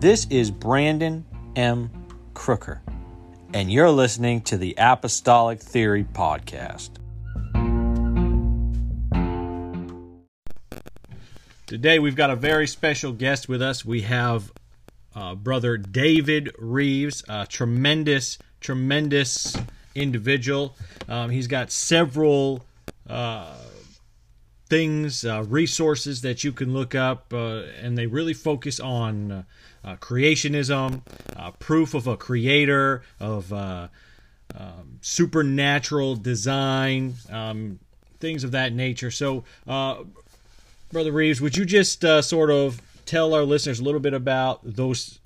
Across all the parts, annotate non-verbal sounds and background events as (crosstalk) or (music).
This is Brandon M. Crooker, and you're listening to the Apostolic Theory Podcast. Today, we've got a very special guest with us. We have uh, brother David Rives, a tremendous, tremendous individual. Um, he's got several uh, things, uh, resources that you can look up, uh, and they really focus on uh, uh, creationism, uh, proof of a creator, of um, supernatural design, um, things of that nature. So, Brother Rives, would you just sort of tell our listeners a little bit about those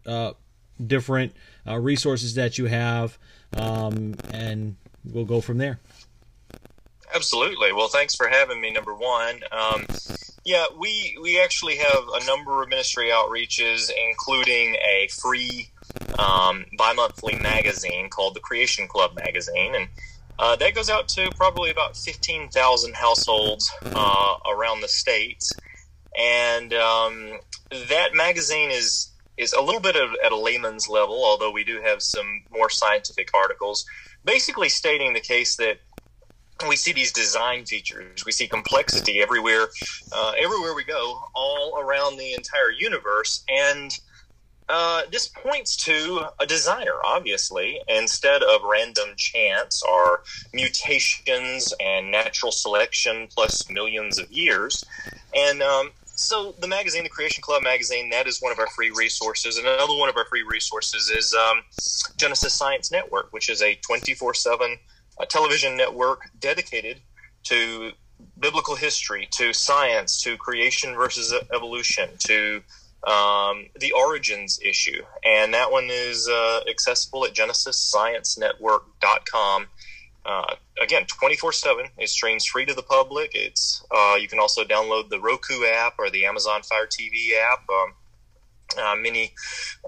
different resources that you have, um, and we'll go from there. Absolutely. Well, thanks for having me. Number one, um, yeah, we we actually have a number of ministry outreaches, including a free um, bi-monthly magazine called the Creation Club magazine, and uh, that goes out to probably about fifteen thousand households uh, around the states. And um, that magazine is is a little bit of, at a layman's level, although we do have some more scientific articles, basically stating the case that we see these design features. We see complexity everywhere, uh, everywhere we go, all around the entire universe, and uh, this points to a designer, obviously, instead of random chance or mutations and natural selection plus millions of years. And um, so, the magazine, the Creation Club magazine, that is one of our free resources. And another one of our free resources is um, Genesis Science Network, which is a 24 7 a television network dedicated to biblical history, to science, to creation versus evolution, to um, the origins issue. And that one is uh, accessible at genesissciencenetwork.com. Uh, again, 24 7. It streams free to the public. It's uh, You can also download the Roku app or the Amazon Fire TV app. Um, uh, many,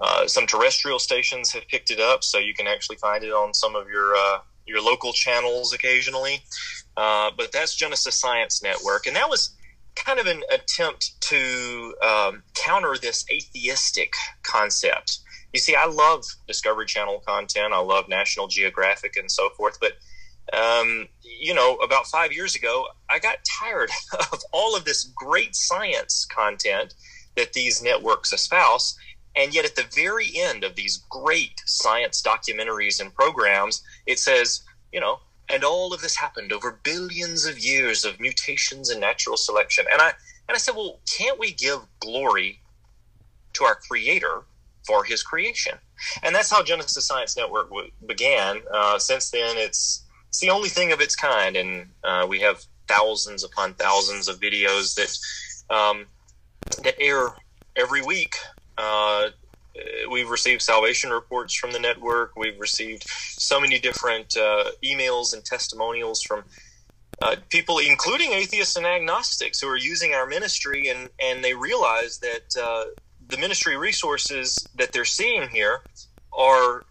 uh, some terrestrial stations have picked it up, so you can actually find it on some of your uh, your local channels occasionally. Uh, but that's Genesis Science Network, and that was kind of an attempt to um, counter this atheistic concept. You see, I love Discovery Channel content. I love National Geographic and so forth. But um, you know, about five years ago, I got tired (laughs) of all of this great science content that these networks espouse. And yet, at the very end of these great science documentaries and programs, it says, you know, and all of this happened over billions of years of mutations and natural selection. And I and I said, well, can't we give glory to our Creator for His creation? And that's how Genesis Science Network w- began. Uh, since then, it's it's the only thing of its kind, and uh, we have thousands upon thousands of videos that um, that air every week uh, we've received salvation reports from the network. We've received so many different uh, emails and testimonials from uh, people, including atheists and agnostics, who are using our ministry, and and they realize that uh, the ministry resources that they're seeing here are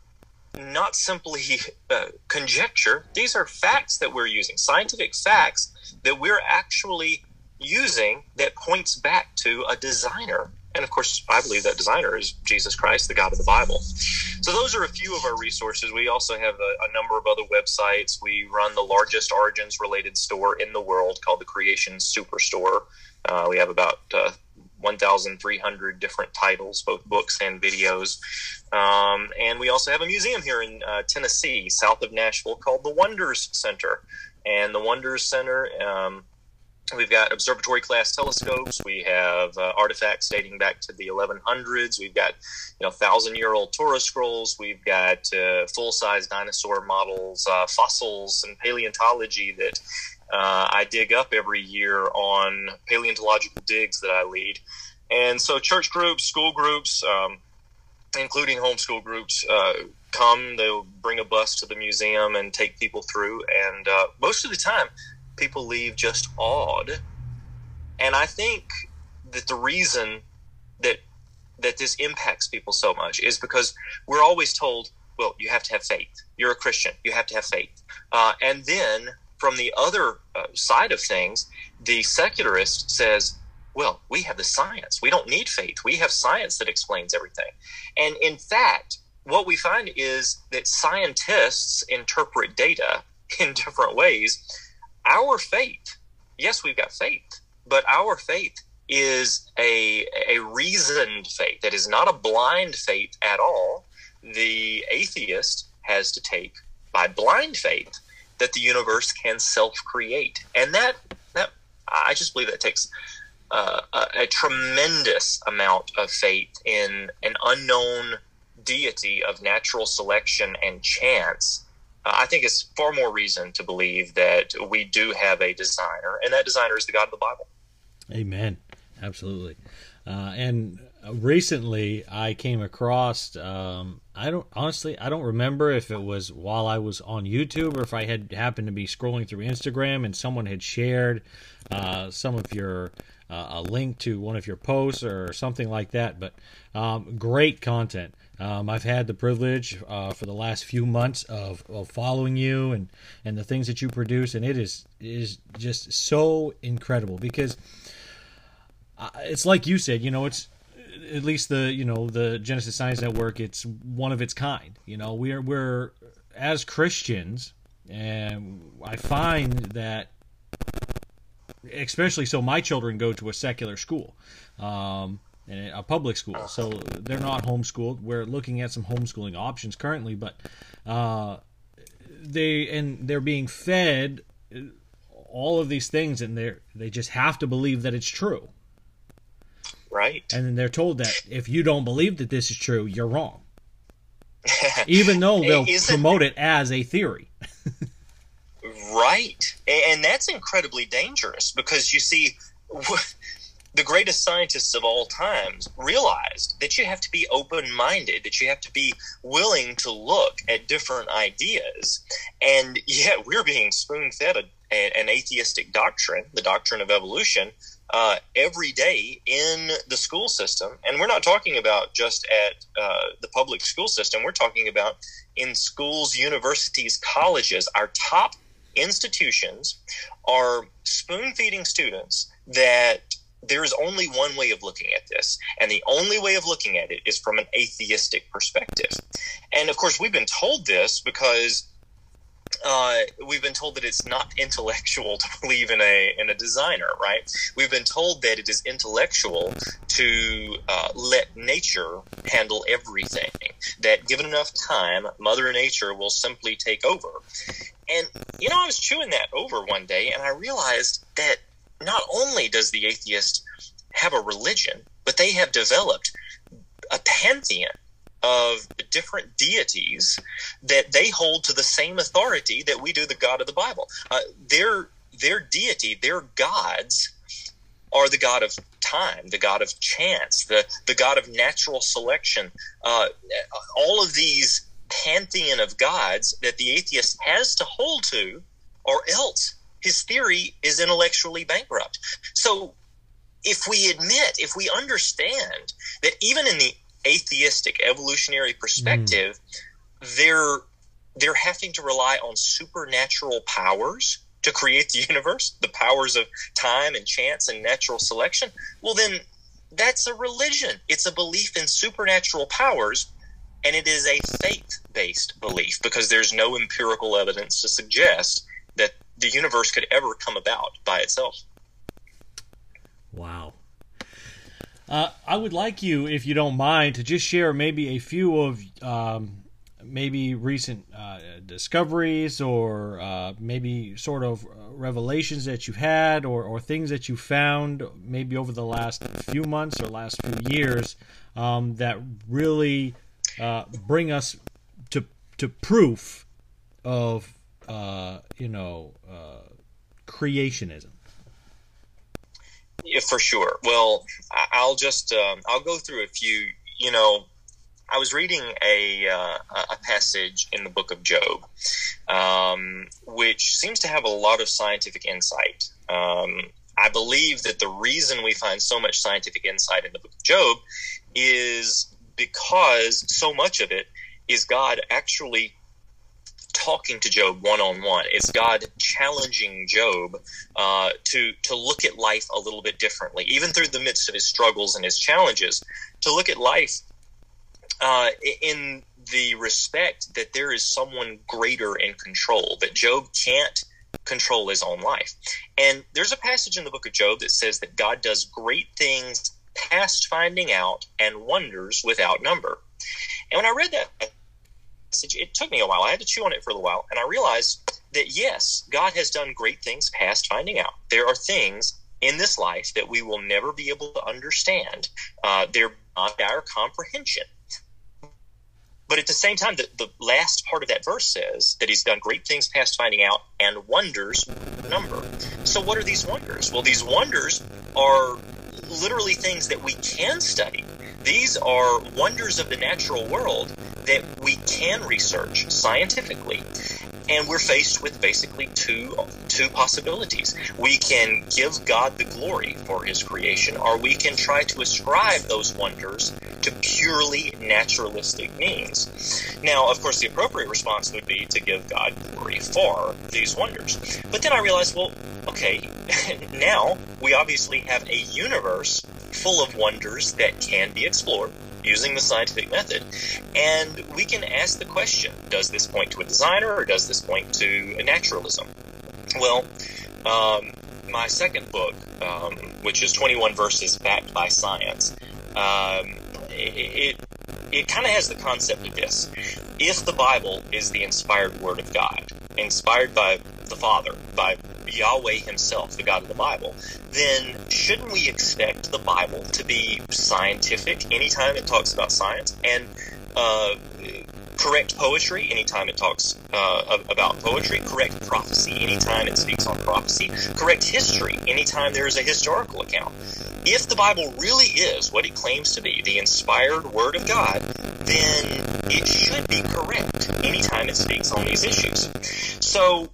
not simply uh, conjecture. These are facts that we're using, scientific facts that we're actually using that points back to a designer and of course, I believe that designer is Jesus Christ, the God of the Bible. So those are a few of our resources. We also have a, a number of other websites. We run the largest Origins related store in the world called the Creation Superstore. Uh, we have about uh, 1,300 different titles, both books and videos. Um, and we also have a museum here in uh, Tennessee, south of Nashville, called the Wonders Center. And the Wonders Center um, We've got observatory class telescopes. We have uh, artifacts dating back to the 1100s. We've got, you know, thousand year old Torah scrolls. We've got uh, full size dinosaur models, uh, fossils, and paleontology that uh, I dig up every year on paleontological digs that I lead. And so, church groups, school groups, um, including homeschool groups, uh, come. They'll bring a bus to the museum and take people through. And uh, most of the time, people leave just awed. And I think that the reason that that this impacts people so much is because we're always told, well, you have to have faith. You're a Christian. You have to have faith. Uh, and then from the other uh, side of things, the secularist says, well, we have the science. We don't need faith. We have science that explains everything. And in fact, what we find is that scientists interpret data (laughs) in different ways. Our faith, yes, we've got faith, but our faith is a, a reasoned faith that is not a blind faith at all. The atheist has to take by blind faith that the universe can self-create, and that that I just believe that takes uh, a, a, tremendous amount of faith in an unknown deity of natural selection and chance. I think it's far more reason to believe that we do have a designer, and that designer is the God of the Bible. Amen. Absolutely. Uh, and recently, I came across. Um, I don't honestly. I don't remember if it was while I was on YouTube or if I had happened to be scrolling through Instagram and someone had shared uh, some of your uh, a link to one of your posts or something like that. But um, great content. Um, I've had the privilege uh, for the last few months of, of following you and, and the things that you produce, and it is is just so incredible because uh, it's like you said, you know, it's at least the you know the Genesis Science Network. It's one of its kind. You know, we're we're as Christians, and I find that especially so my children go to a secular school um, and a public school. So they're not homeschooled. We're looking at some homeschooling options currently but uh, they and they're being fed all of these things and they they just have to believe that it's true. Right. And then they're told that if you don't believe that this is true you're wrong. (laughs) Even though they'll promote it as a theory. (laughs) Right. And that's incredibly dangerous because you see, the greatest scientists of all times realized that you have to be open minded, that you have to be willing to look at different ideas. And yet, we're being spoon fed an atheistic doctrine, the doctrine of evolution, uh, every day in the school system. And we're not talking about just at uh, the public school system, we're talking about in schools, universities, colleges. Our top institutions are spoon feeding students that there is only one way of looking at this, and the only way of looking at it is from an atheistic perspective. And of course, we've been told this because uh, we've been told that it's not (laughs) intellectual to believe in a in a designer, right? We've been told that it is intellectual to uh, let nature handle everything. That given enough time, Mother Nature will simply take over. And, you know, I was chewing that over one day and I realized that not only does the atheist have a religion, but they have developed a pantheon of different deities that they hold to the same authority that we do the God of the Bible. Uh, their their deity, their gods, are the God of time, the God of chance, the the God of natural selection. Uh, all of these pantheon of gods that the atheist has to hold to, or else his theory is intellectually bankrupt. So, if we admit, if we understand that even in the atheistic evolutionary perspective, mm. they're they're having to rely on supernatural powers to create the (laughs) universe, the powers of time and chance and natural selection. Well, then that's a religion. It's a belief in supernatural powers and it is a faith based belief because there's no empirical evidence to suggest that the universe could ever come about by itself. Wow. Uh, I would like you, if you don't mind, to just share maybe a few of um, maybe recent uh, discoveries or uh, maybe sort of revelations that you've had or, or things that you found maybe over the last few months or last few years um, that really uh, bring us to to proof of uh, you know uh, creationism. Yeah, for sure. Well, I'll just um, I'll go through a few. You know, I was reading a uh, a passage in the book of Job, um, which seems to have a lot of scientific insight. Um, I believe that the reason we find so much scientific insight in the book of Job is because so much of it is God actually talking to Job one on one. It's God challenging Job uh, to to look at life a little bit differently, even through the midst of his struggles and his challenges, to look at life uh, in the respect that there is someone greater in control. That Job can't control his own life. And there's a passage in the book of Job that says that God does great things past finding out and wonders without number. And when I read that passage, it took me a while. I had to chew on it for a little while. And I realized that yes, God has done great things past finding out. There are things in this life that we will never be able to understand. Uh, they're beyond our comprehension. But at the same time, the, the last part of that verse says that he's done great things past finding out and wonders number. So, what are these wonders? Well, these wonders are literally things that we can study. These are wonders of the natural world that we can research scientifically and we're faced with basically two two possibilities. We can give God the glory for his creation or we can try to ascribe those wonders to purely naturalistic means. Now, of course, the appropriate response would be to give God glory for these wonders. But then I realized, well, okay, (laughs) now we obviously have a universe full of wonders that can be explored using the scientific method. And we can ask the question does this point to a designer or does this point to a naturalism? Well, um, my second book, um, which is 21 verses backed by science, um, it, it, it kind of has the concept of this. If the Bible is the inspired word of God, inspired by the Father, by Yahweh himself, the God of the Bible, then shouldn't we expect the Bible to be scientific anytime it talks about science and uh, correct poetry anytime it talks uh, about poetry, correct prophecy anytime it speaks on prophecy, correct history anytime there is a historical account? If the Bible really is what it claims to be, the inspired Word of God, then it should be correct anytime it speaks on these issues. So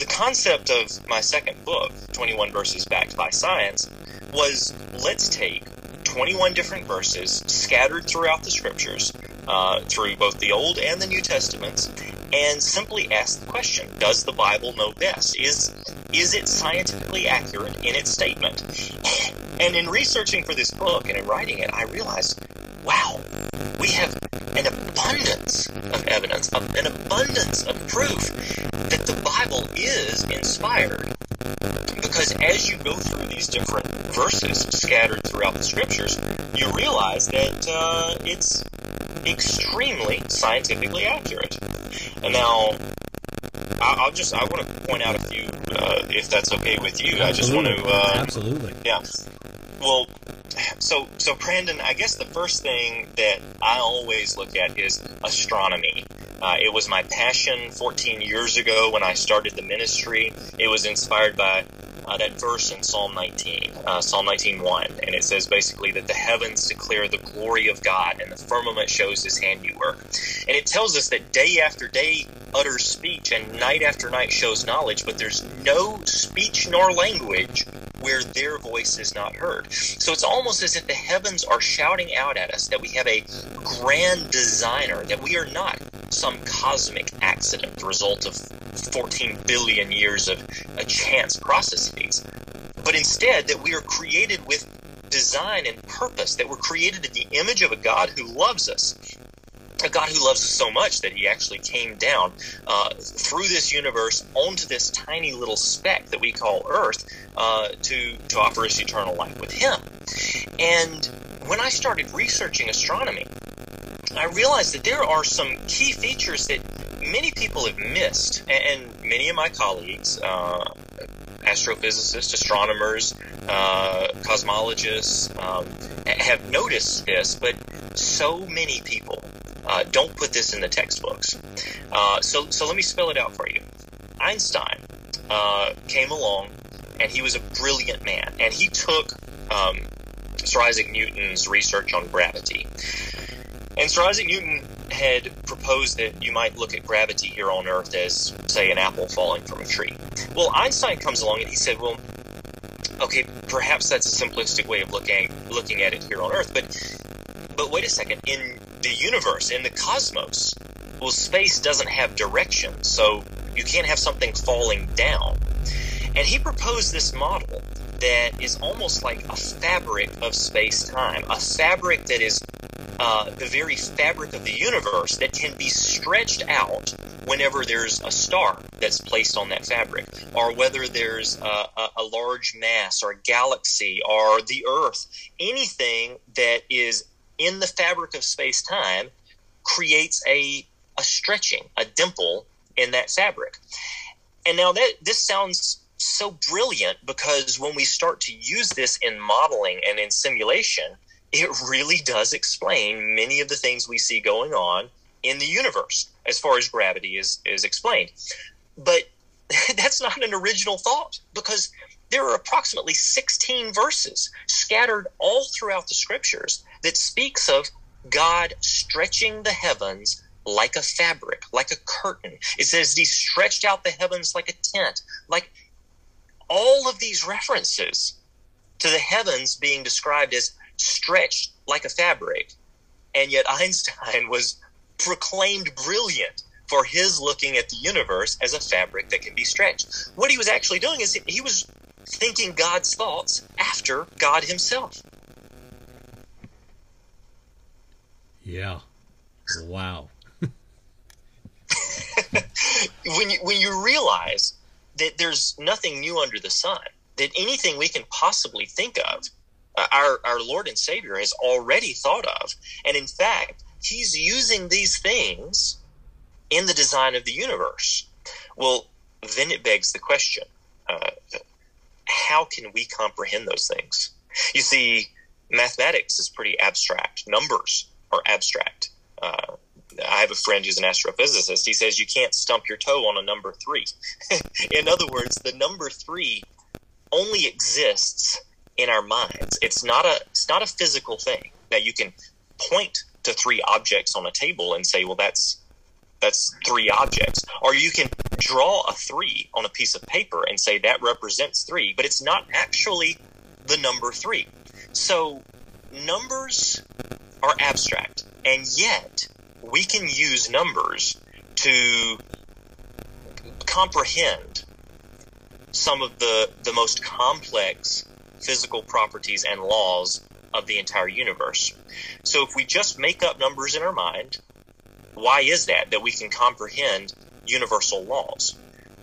the concept of my second book, 21 Verses Backed by Science, was let's take 21 different verses scattered throughout the scriptures, uh, through both the Old and the New Testaments, and simply ask the question Does the Bible know best? Is, is it scientifically accurate in its statement? (laughs) And in researching for this book and in writing it, I realized wow, we have an abundance of evidence, an abundance of proof that the Bible is inspired. Because as you go through these different verses scattered throughout the scriptures, you realize that uh, it's extremely scientifically accurate. And now, I'll just, I want to point out a few, uh, if that's okay with you. Absolutely. I just want to. Uh, Absolutely. Yeah. Well, so so Brandon, I guess the first thing that I always look at is astronomy. Uh, it was my passion 14 years ago when I started the ministry. It was inspired by uh, that verse in Psalm 19, uh, Psalm 19:1, and it says basically that the heavens declare the glory of God and the firmament shows His handiwork. And it tells us that day after day utters speech and night after night shows knowledge, but there's no speech nor language where their voice is not heard. So it's almost as if the heavens are shouting out at us that we have a grand designer, that we are not some cosmic accident, the result of 14 billion years of a chance processes, but instead that we are created with design and purpose, that we're created in the image of a God who loves us a God who loves us so much that he actually came down uh, through this universe onto this tiny little speck that we call Earth uh, to, to offer us eternal life with him. And when I started researching astronomy, I realized that there are some key features that many people have missed, and many of my colleagues, uh, astrophysicists, astronomers, uh, cosmologists, um, have noticed this, but so many people uh, don't put this in the textbooks. Uh, so, so let me spell it out for you. Einstein uh, came along, and he was a brilliant man, and he took um, Sir Isaac Newton's research on gravity. And Sir Isaac Newton had proposed that you might look at gravity here on Earth as, say, an apple falling from a tree. Well, Einstein comes along and he said, well, okay, perhaps that's a simplistic way of looking looking at it here on Earth, but but wait a second, in the universe, in the cosmos, Well, space doesn't have direction, so you can't have something falling down. And he proposed this model that is almost like a fabric of space time, a fabric that is uh, the very fabric of the universe that can be stretched out whenever there's a star that's placed on that fabric, or whether there's a, a, a large mass or a galaxy or the Earth, anything that is in the fabric of space time creates a, a stretching, a dimple in that fabric. And now that this sounds so brilliant because when we start to use this in modeling and in simulation, it really does explain many of the things we see going on in the universe as far as gravity is, is explained. But (laughs) that's not an original thought because there are approximately 16 verses scattered all throughout the scriptures that speaks of God stretching the heavens like a fabric, like a curtain. It says he stretched out the heavens like a tent. Like all of these references to the heavens being described as stretched like a fabric. And yet Einstein was proclaimed brilliant for his looking at the universe as a fabric that can be stretched. What he was actually doing is he was thinking God's thoughts after God himself. Yeah. Wow. (laughs) when you when you realize that there's nothing new under the sun, that anything we can possibly think of, uh, our our Lord and Savior has already thought of, and in fact, He's using these things in the design of the universe. Well, then it begs the question: uh, How can we comprehend those things? You see, mathematics is pretty abstract. Numbers are abstract. Uh, I have a friend who's an astrophysicist. He says you can't stump your toe on a number three. (laughs) in other words, the number three only exists in our minds. It's not a it's not a physical thing that you can point to three objects on a table and say, well, that's that's three objects. Or you can draw a three on a piece of paper and say that represents three, but it's not actually the number three. So numbers are abstract, and yet we can use numbers to comprehend some of the, the most complex physical properties and laws of the entire universe. So if we just make up numbers in our mind, why is that? That we can comprehend universal laws.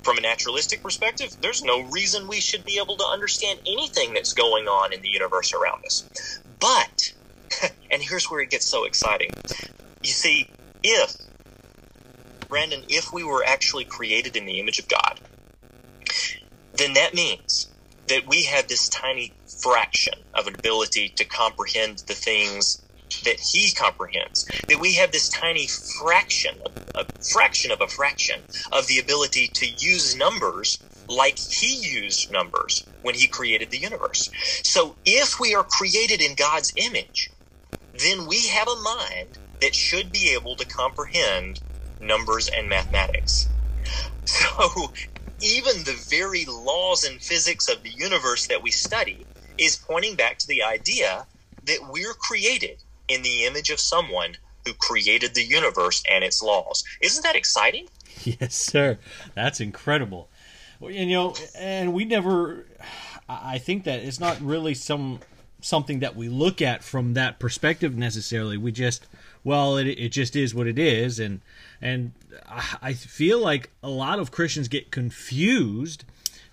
From a naturalistic perspective, there's no reason we should be able to understand anything that's going on in the universe around us. But, (laughs) and here's where it gets so exciting. You see, if, Brandon, if we were actually created in the image of God, then that means that we have this tiny fraction of an ability to comprehend the things that he comprehends. That we have this tiny fraction, a, fraction of a fraction of the ability to use numbers like he used numbers when he created the universe. So if we are created in God's image, then we have a mind that should be able to comprehend numbers and mathematics. (laughs) So even the very laws and physics of the universe that we study is pointing back to the idea that we're created in the image of someone who created the universe and its laws. Isn't that exciting? (laughs) Yes, sir. That's incredible. Well, you know, and we never I think that it's not really some something that we look at from that perspective necessarily. We just well, it it just is what it is and and I feel like a lot of Christians get confused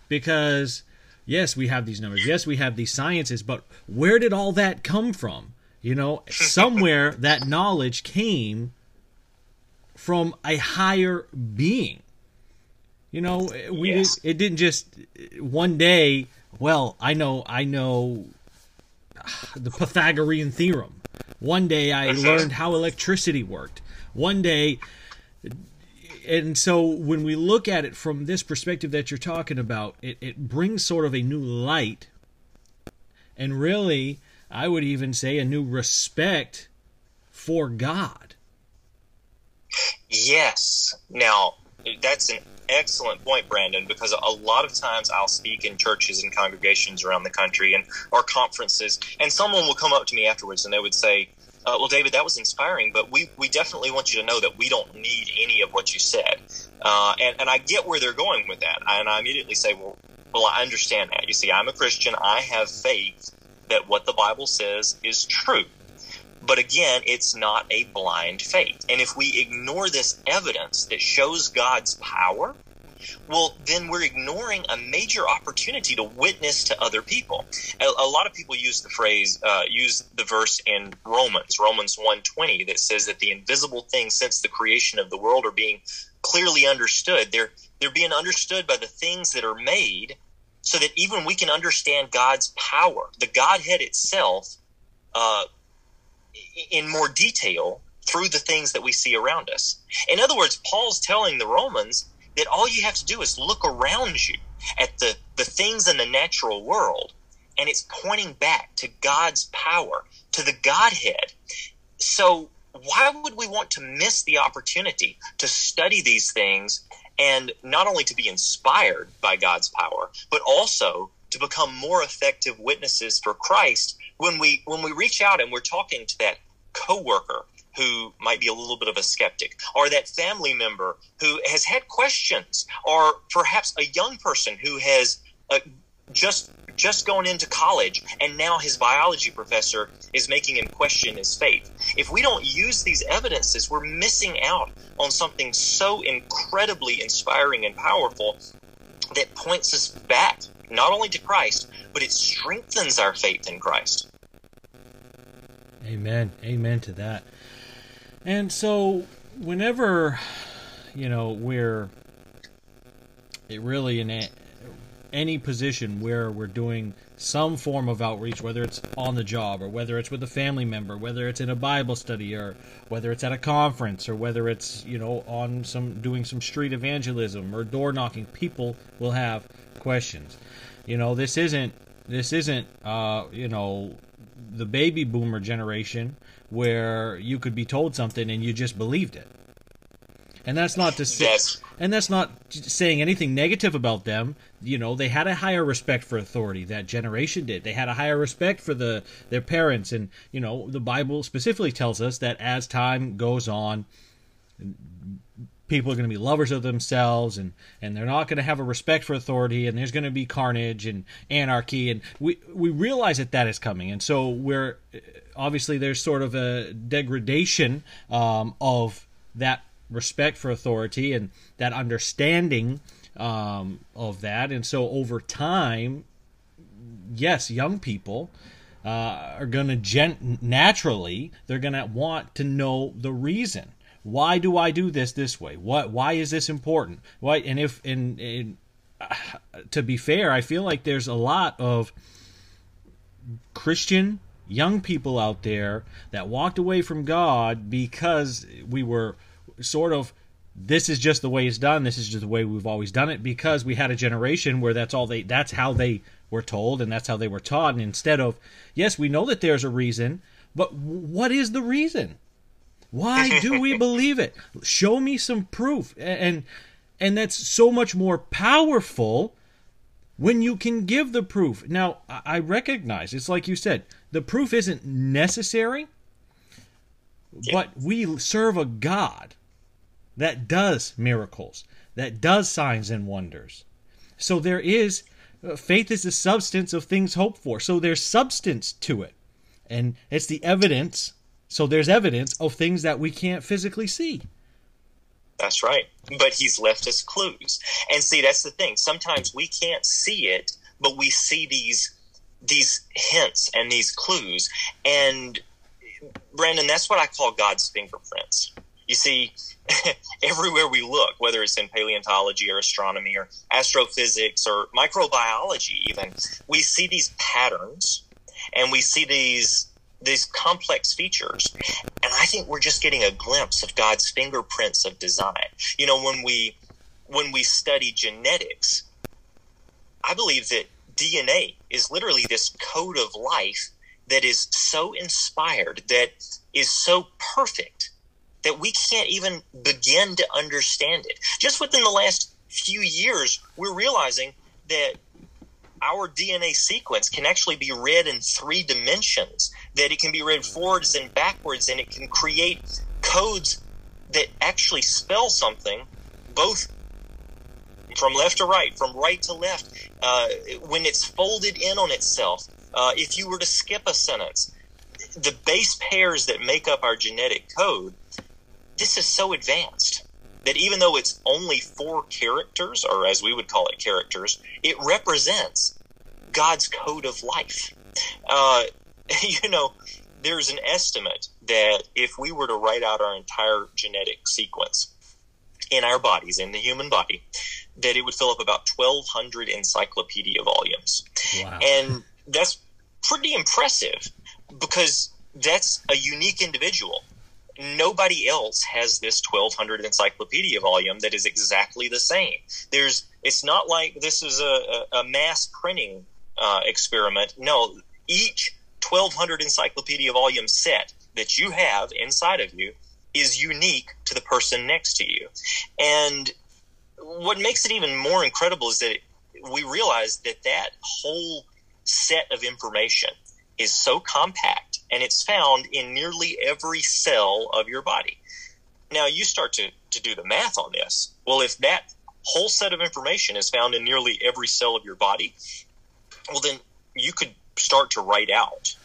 because yes, we have these numbers. Yes, we have these sciences, but where did all that come from? You know, (laughs) somewhere that knowledge came from a higher being. You know, we yes. it didn't just one day. Well, I know, I know the Pythagorean theorem. One day I learned how electricity worked. One day and so when we look at it from this perspective that you're talking about, it, it brings sort of a new light and really, I would even say, a new respect for God. Yes. Now, that's an excellent point, Brandon, because a lot of times I'll speak in churches and congregations around the country and or conferences, and someone will come up to me afterwards and they would say, uh, well, David, that was inspiring, but we, we definitely want you to know that we don't need any of what you said. Uh, and, and I get where they're going with that. And I immediately say, well, well, I understand that. You see, I'm a Christian. I have faith that what the Bible says is true. But again, it's not a blind faith. And if we ignore this evidence that shows God's power, well, then we're ignoring a major opportunity to witness to other people. A, a lot of people use the phrase, uh, use the verse in Romans, Romans 1.20, that says that the invisible things since the creation of the world are being clearly understood. They're, they're being understood by the things that are made so that even we can understand God's power, the Godhead itself, uh, in more detail through the things that we see around us. In other words, Paul's telling the Romans that all you have to do is look around you at the, the things in the natural world, and it's pointing back to God's power, to the Godhead. So, why would we want to miss the opportunity to study these things and not only to be inspired by God's power, but also to become more effective witnesses for Christ when we when we reach out and we're talking to that coworker who might be a little bit of a skeptic, or that family member who has had questions, or perhaps a young person who has uh, just just going into college and now his biology professor is making him question his faith. If we don't use these evidences, we're missing out on something so incredibly inspiring and powerful that points us back not only to Christ, but it strengthens our faith in Christ. Amen. Amen to that. And so, whenever, you know, we're it really in any position where we're doing some form of outreach, whether it's on the job or whether it's with a family member, whether it's in a Bible study or whether it's at a conference or whether it's, you know, on some doing some street evangelism or door knocking, people will have questions. You know, this isn't this isn't uh, you know, the baby boomer generation where you could be told something and you just believed it. And that's not to say, Yes. and that's not saying anything negative about them. You know, they had a higher respect for authority. That generation did. They had a higher respect for the their parents, and you know, the Bible specifically tells us that as time goes on, people are going to be lovers of themselves and and they're not going to have a respect for authority and there's going to be carnage and anarchy and we we realize that that is coming and so we're obviously there's sort of a degradation um, of that respect for authority and that understanding um, of that and so over time yes young people uh, are going to gen- naturally they're going to want to know the reason why do I do this this way? What? Why is this important? Why? And if and, and uh, to be fair, I feel like there's a lot of Christian young people out there that walked away from God because we were sort of this is just the way it's done. This is just the way we've always done it because we had a generation where that's all they that's how they were told and that's how they were taught and instead of yes, we know that there's a reason, but what is the reason? Why do we (laughs) believe it? Show me some proof. And and that's so much more powerful when you can give the proof. Now, I recognize it's like you said, the proof isn't necessary, but we serve a God that does miracles, that does signs and wonders. So there is uh, faith is the substance of things hoped for. So there's substance to it. And it's the evidence so there's evidence of things that we can't physically see. That's right. But he's left us clues. And see, that's the thing. Sometimes we can't see it, but we see these these hints and these clues. And Brandon, that's what I call God's fingerprints. You see, (laughs) everywhere we look, whether it's in paleontology or astronomy or astrophysics or microbiology, even, we see these patterns and we see these these complex features. And I think we're just getting a glimpse of God's fingerprints of design. You know, when we when we study genetics, I believe that DNA is literally this code of life that is so inspired, that is so perfect that we can't even begin to understand it. Just within the last few years, we're realizing that our DNA sequence can actually be read in three dimensions, that it can be read forwards and backwards, and it can create codes that actually spell something both from left to right, from right to left, uh, when it's folded in on itself. Uh, if you were to skip a sentence, the base pairs that make up our genetic code, this is so advanced that even though it's only four characters, or as we would call it characters, it represents God's code of life. Uh, (laughs) you know, there's an estimate that if we were to write out our entire genetic sequence in our bodies, in the human body, that it would fill up about 1,200 encyclopedia volumes. Wow. And that's pretty impressive because that's a unique individual. Nobody else has this 1200 encyclopedia volume that is exactly the same. There's, it's not like this is a, a, mass printing uh, experiment. No, each 1200 encyclopedia volume set that you have inside of you is unique to the person next to you. And what makes it even more incredible is that we realize that that whole set of information is so compact and it's found in nearly every cell of your body. Now you start to, to do the math on this. Well, if that whole set of information is found in nearly every cell of your body, well, then you could start to write out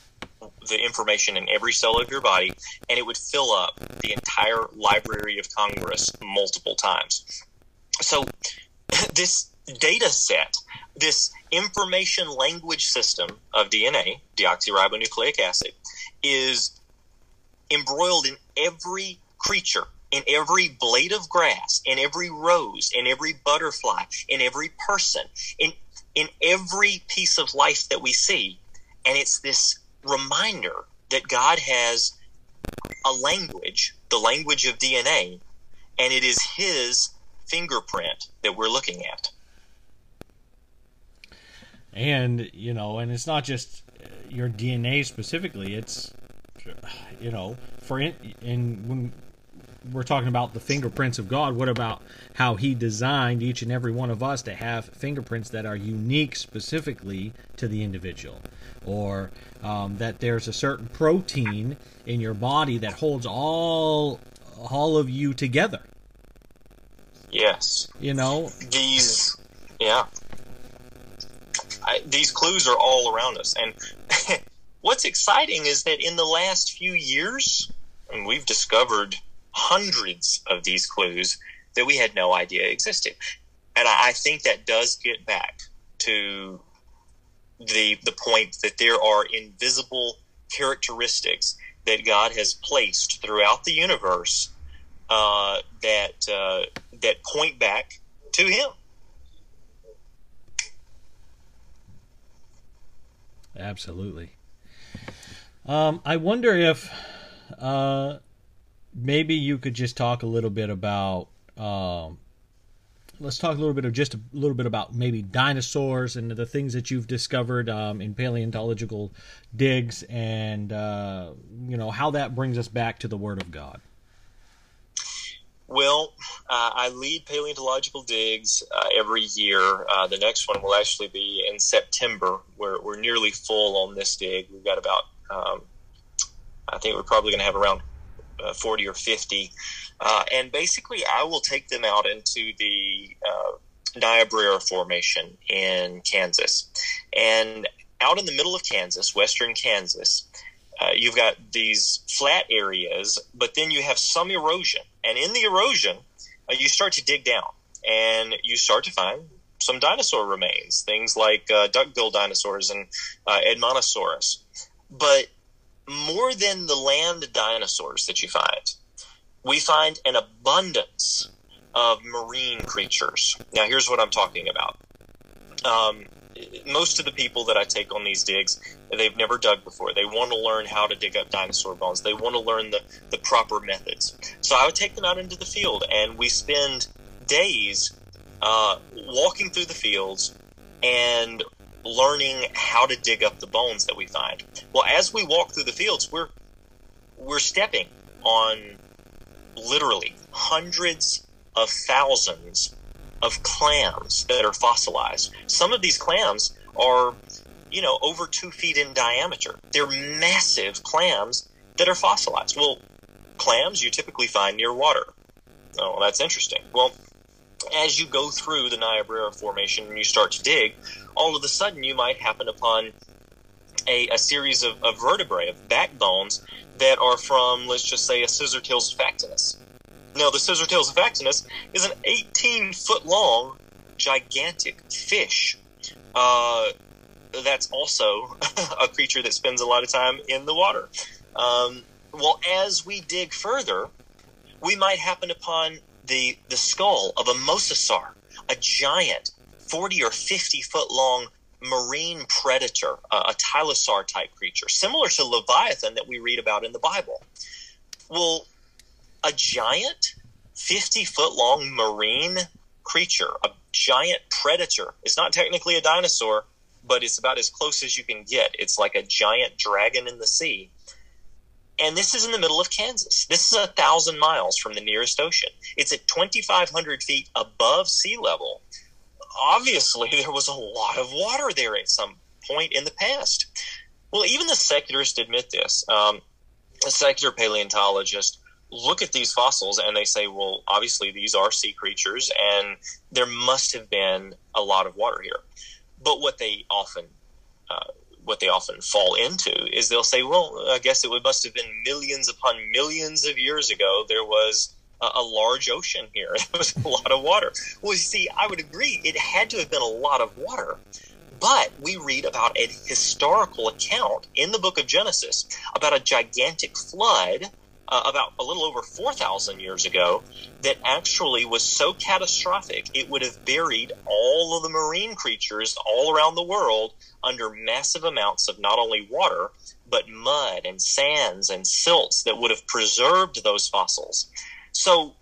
the information in every cell of your body and it would fill up the entire Library of Congress multiple times. So (laughs) this data set this information language system of DNA, deoxyribonucleic acid, is embroiled in every creature, in every blade of grass, in every rose, in every butterfly, in every person, in in every piece of life that we see. And it's this reminder that God has a language, the language of DNA, and it is his fingerprint that we're looking at and you know, and it's not just your DNA specifically. It's you know, for in, in when we're talking about the fingerprints of God, what about how He designed each and every one of us to have fingerprints that are unique specifically to the individual? Or um, that there's a certain protein in your body that holds all all of you together. Yes. You know these. Yeah. I, these clues are all around us. And (laughs) what's exciting is that in the last few years, and we've discovered hundreds of these clues that we had no idea existed. And I, I think that does get back to the the point that there are invisible characteristics that God has placed throughout the universe uh, that uh, that point back to Him. Absolutely. Um, I wonder if uh, maybe you could just talk a little bit about. Um, let's talk a little bit of just a little bit about maybe dinosaurs and the things that you've discovered um, in paleontological digs, and uh, you know how that brings us back to the Word of God. Well, uh, I lead paleontological digs uh, every year. Uh, the next one will actually be in September. We're, we're nearly full on this dig. We've got about, um, I think we're probably going to have around uh, 40 or 50. Uh, and basically, I will take them out into the uh, Niobrara Formation in Kansas. And out in the middle of Kansas, western Kansas, you've got these flat areas, but then you have some erosion. And in the erosion, uh, you start to dig down and you start to find some dinosaur remains, things like uh, duckbill dinosaurs and uh, Edmontosaurus. But more than the land dinosaurs that you find, we find an abundance of marine creatures. Now, here's what I'm talking about. Um, most of the people that I take on these digs, they've never dug before. They want to learn how to dig up dinosaur bones. They want to learn the, the proper methods. So I would take them out into the field, and we spend days uh, walking through the fields and learning how to dig up the bones that we find. Well, as we walk through the fields, we're we're stepping on literally hundreds of thousands of clams that are fossilized. Some of these clams are, you know, over two feet in diameter. They're massive clams that are fossilized. Well, clams you typically find near water. Oh, that's interesting. Well, as you go through the Niobrara Formation and you start to dig, all of a sudden you might happen upon a, a series of, of, vertebrae, of backbones, that are from, let's just say, a Scissortailzophanctinus. Now, the Xiphactinus is an 18 foot long, gigantic fish. Uh, that's also (laughs) a creature that spends a lot of time in the water. Um, well, as we dig further, we might happen upon the, the skull of a mosasaur, a giant 40 or 50 foot long marine predator, a tylosaur type creature, similar to Leviathan that we read about in the Bible. Well, a giant 50 foot long marine creature, a giant predator, it's not technically a dinosaur, but it's about as close as you can get. It's like a giant dragon in the sea. And this is in the middle of Kansas. This is a thousand miles from the nearest ocean. It's at 2,500 feet above sea level. Obviously, (laughs) there was a lot of water there at some point in the past. Well, even the secularists admit this. Um, a secular paleontologist look at these fossils and they say, well, obviously these are sea creatures and there must have been a lot of water here. But what they often uh, what they often fall into is they'll say, well, I guess it must have been millions upon millions of years ago. There was a, a large ocean here. (laughs) There was a lot of water. Well, you see, I would agree. It had to have been a lot of water. But we read about a historical account in the book of Genesis about a gigantic flood uh, about a little over 4,000 years ago that actually was so catastrophic it would have buried all of the marine creatures all around the world under massive amounts of not only water, but mud and sands and silts that would have preserved those fossils. So,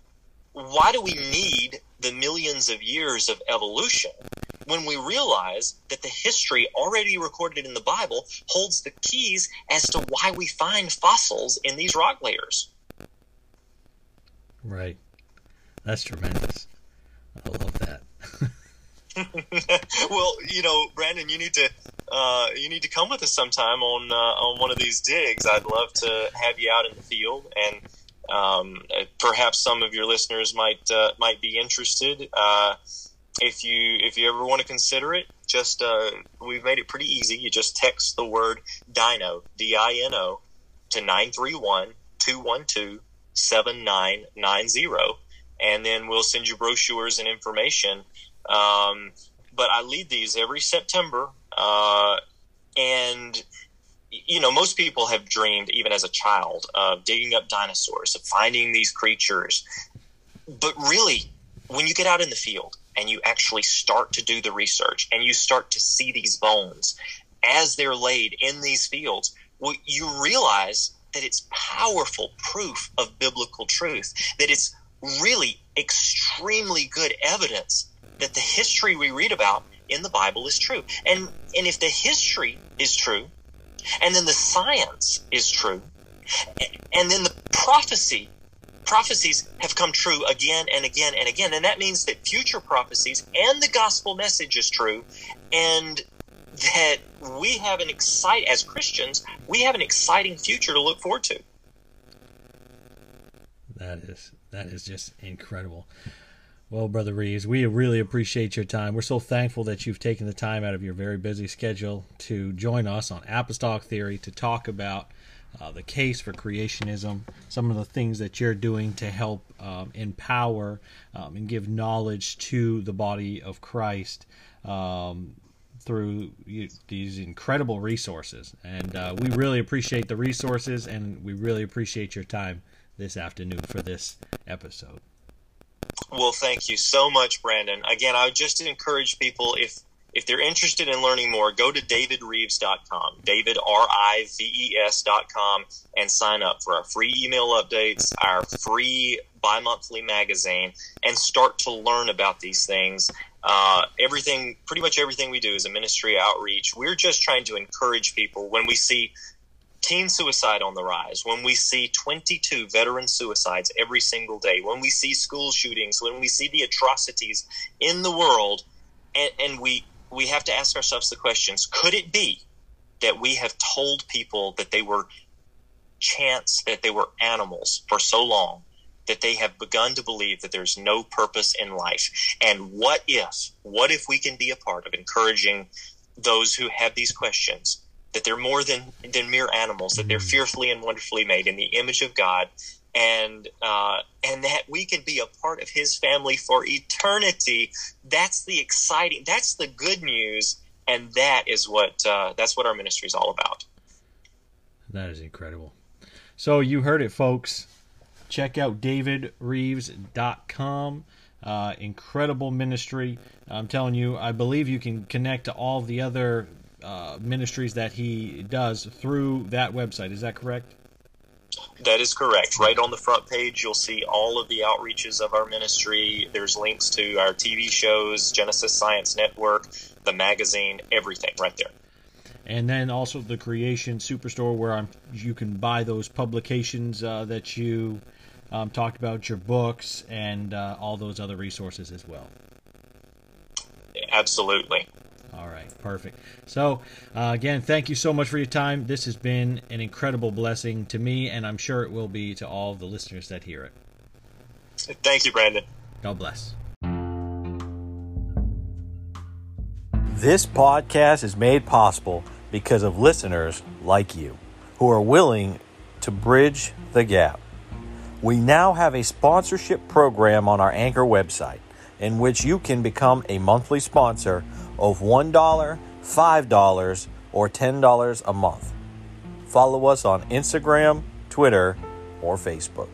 why do we need the millions of years of evolution when we realize that the history already recorded in the Bible holds the keys as to why we find fossils in these rock layers. Right. That's tremendous. I love that. (laughs) well, you know, Brandon, you need to uh, you need to come with us sometime on uh, on one of these digs. I'd love to have you out in the field, and um, perhaps some of your listeners might uh, might be interested. If you if you ever want to consider it, just uh, we've made it pretty easy. You just text the word Dino D I N O to 931-212-7990 and then we'll send you brochures and information. Um, but I lead these every September, uh, and you know most people have dreamed even as a child of digging up dinosaurs, of finding these creatures. But really, when you get out in the field and you actually start to do the research and you start to see these bones as they're laid in these fields, well, you realize that it's powerful proof of biblical truth, that it's really extremely good evidence that the history we read about in the Bible is true. And and if the history is true, and then the science is true, and then the prophecy prophecies have come true again and again and again. And that means that future prophecies and the gospel message is true, and that we have an excite as Christians, we have an exciting future to look forward to. That is that is just incredible. Well, Brother Rives, we really appreciate your time. We're so thankful that you've taken the time out of your very busy schedule to join us on Apostolic Theory to talk about uh, the case for creationism, some of the things that you're doing to help um, empower um, and give knowledge to the body of Christ um, through you, these incredible resources. And uh, we really appreciate the resources and we really appreciate your time this afternoon for this episode. Well, thank you so much, Brandon. Again, I would just encourage people if if they're interested in learning more, go to davidrives.com, David R I V E S.com, and sign up for our free email updates, our free bi monthly magazine, and start to learn about these things. Uh, everything, pretty much everything we do is a ministry outreach. We're just trying to encourage people when we see teen suicide on the rise, when we see 22 veteran suicides every single day, when we see school shootings, when we see the atrocities in the world, and, and we we have to ask ourselves the questions could it be that we have told people that they were chance, that they were animals for so long that they have begun to believe that there's no purpose in life? And what if, what if we can be a part of encouraging those who have these questions that they're more than, than mere animals, that they're hmm. fearfully and wonderfully made in the image of God, and uh, and that we can be a part of His family for eternity. That's the exciting. That's the good news, and that is what uh, that's what our ministry is all about. That is incredible. So you heard it, folks. Check out davidrives.com. Uh, incredible ministry. I'm telling you, I believe you can connect to all the other uh, ministries that he does through that website. Is that correct? That is correct. Right on the front page, you'll see all of the outreaches of our ministry. There's links to our TV shows, Genesis Science Network, the magazine, everything right there. And then also the Creation Superstore, where I'm, you can buy those publications uh, that you um, talked about, your books, and uh, all those other resources as well. Absolutely. All right, perfect. So, uh, again, thank you so much for your time. This has been an incredible blessing to me, and I'm sure it will be to all the listeners that hear it. Thank you, Brandon. God bless. This podcast is made possible because of listeners like you who are willing to bridge the gap. We now have a sponsorship program on our Anchor website in which you can become a monthly sponsor of $1, $5, or $10 a month. Follow us on Instagram, Twitter, or Facebook.